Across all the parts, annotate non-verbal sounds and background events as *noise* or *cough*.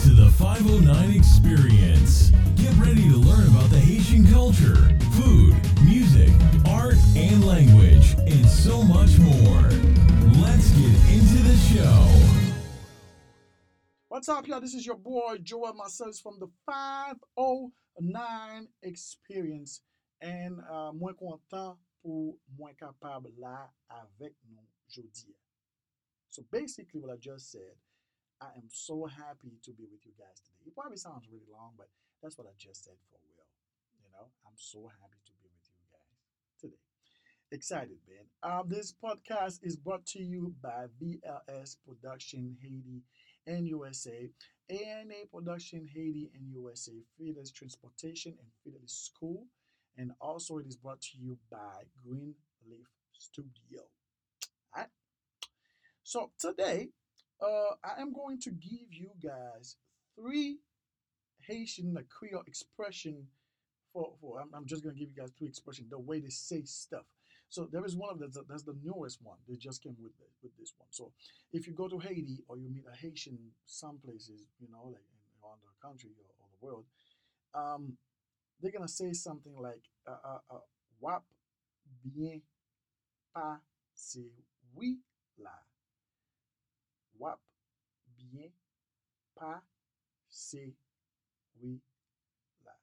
to the 509 Experience. Get ready to learn about the Haitian culture, food, music, art, and language, and so much more. Let's get into the show. What's up, y'all? This is your boy Joel Marcellus from the 509 Experience. And uh, mwen kontan pou mwen kapab la avek nou jodi. So basically what I just said, I am so happy to be with you guys today. It probably sounds really long, but that's what I just said for real. You know, I'm so happy to be with you guys today. Excited, man. Um, this podcast is brought to you by VLS Production Haiti and USA, ANA Production Haiti and USA, Fidelis Transportation and Fidelis School, and also it is brought to you by Greenleaf Studio. All right. So today, uh, I am going to give you guys three Haitian like Creole expression for, for I'm, I'm just gonna give you guys three expression the way they say stuff. So there is one of the that's the newest one. They just came with the, with this one. So if you go to Haiti or you meet a Haitian some places, you know, like in, around the country or, or the world, um, they're gonna say something like uh, uh, uh, "Wap bien passé oui là." Wap bien passé oui là.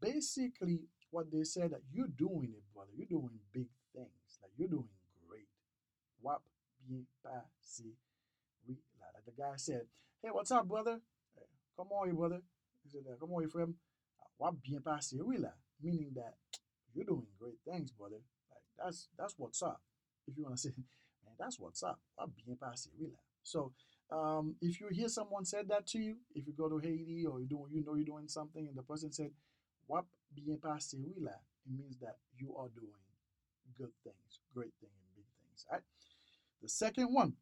Basically, what they said that you're doing it, brother. You're doing big things. Like you're doing great. Wap bien passé oui là. Like the guy said, "Hey, what's up, brother? Hey, come on, you brother." He said, "Come on, you friend." Uh, wap bien passé oui là, meaning that you're doing great things, brother. Like that's that's what's up. If you want to say, *laughs* man, that's what's up. Wap bien passé oui là. So um, if you hear someone said that to you, if you go to Haiti or you do you know you're doing something and the person said, "Wap bien passé oui là," it means that you are doing good things, great things, and big things. Right? The second one,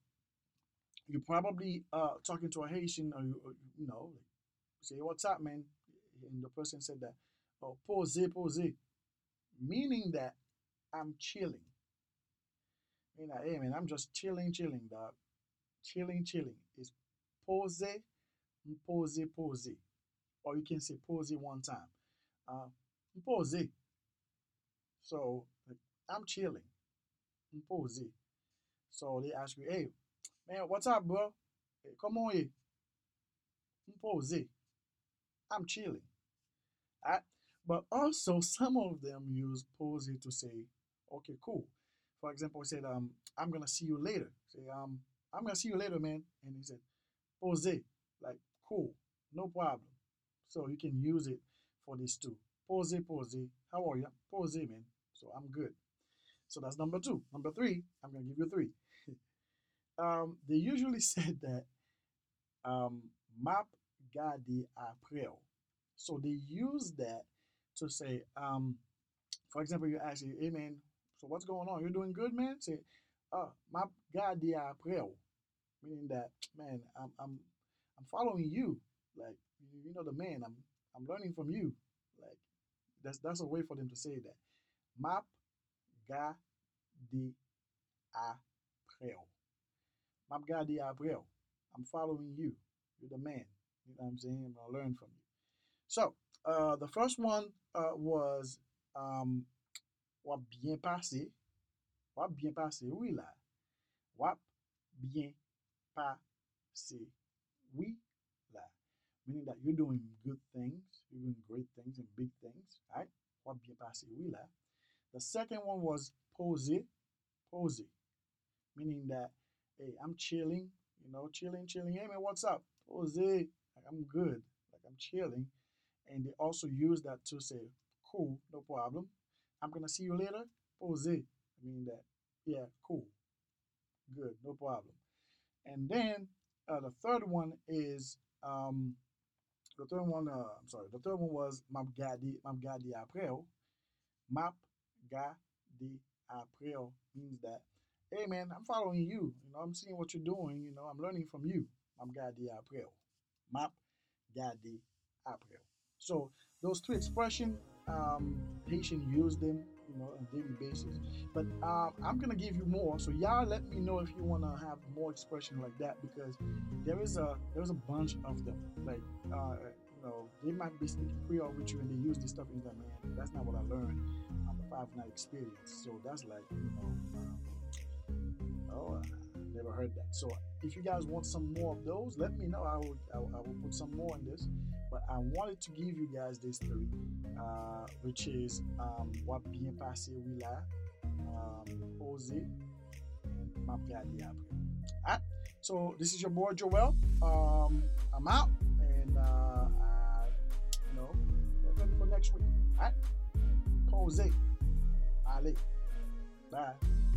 you're probably uh, talking to a Haitian or you, or, you know, say, "What's up, man?" And the person said that, "Oh, pose, pose," meaning that I'm chilling. Meaning that, hey man, I'm just chilling, chilling, dog chilling, chilling is pose, pose, pose. Or you can say pose one time. Uh, pose. So I'm chilling. Pose. So they ask you, hey, man, what's up, bro? Hey, come on here. Pose. I'm chilling. Right? But also, some of them use pose to say, okay, cool. For example, I said, um, I'm gonna see you later. Say, um, I'm gonna see you later, man. And he said, pose, like cool, no problem. So you can use it for these two. Pose, pose. How are you? Pose, man. So I'm good. So that's number two. Number three, I'm gonna give you three. *laughs* um, they usually *laughs* said that um, map gadi april. So they use that to say, um, for example, you ask, hey man, so what's going on? You're doing good, man? Say, map gadi april. Meaning that, man, I'm I'm I'm following you. Like you know the man, I'm I'm learning from you. Like that's that's a way for them to say that. Map gadi april. Map gadi april. I'm following you. You're the man. You know what I'm saying? I'm gonna learn from you. So uh, the first one uh, was um, Wap bien passé. Wap bien passé, oui là. Wap bien passé, oui là. Meaning that you're doing good things, you're doing great things and big things, right? Wap bien passé, oui là. The second one was pose, pose. Meaning that, hey, I'm chilling, you know, chilling, chilling. Hey man, what's up? Pose. Like, I'm good. Like I'm chilling. And they also use that to say, cool, no problem. I'm gonna see you later. Pose. I mean that, yeah, cool. Good, no problem. And then uh, the third one is um, the third one. Uh, I'm sorry. The third one was map gadi map gadi april. Map gadi april means that hey man, I'm following you. You know, I'm seeing what you're doing. You know, I'm learning from you. Map gadi april. Map gadi april. So those three expressions, um, Haitian use them you know, on a daily basis. But um, I'm gonna give you more. So y'all let me know if you wanna have more expression like that because there is a there's a bunch of them. Like uh, you know, they might be speaking Creole with you and they use this stuff and you're man, that's not what I learned on the five night experience. So that's like, you know, um, oh, I never heard that. So if you guys want some more of those, let me know. I will I I will put some more in this. But I wanted to give you guys this story, uh, which is um, what bien passé là, um, oser, and m'a regardé après. Alright, so this is your boy Joel. Um, I'm out, and uh, I, you know, ready for next week. Alright, pose. Allez, bye.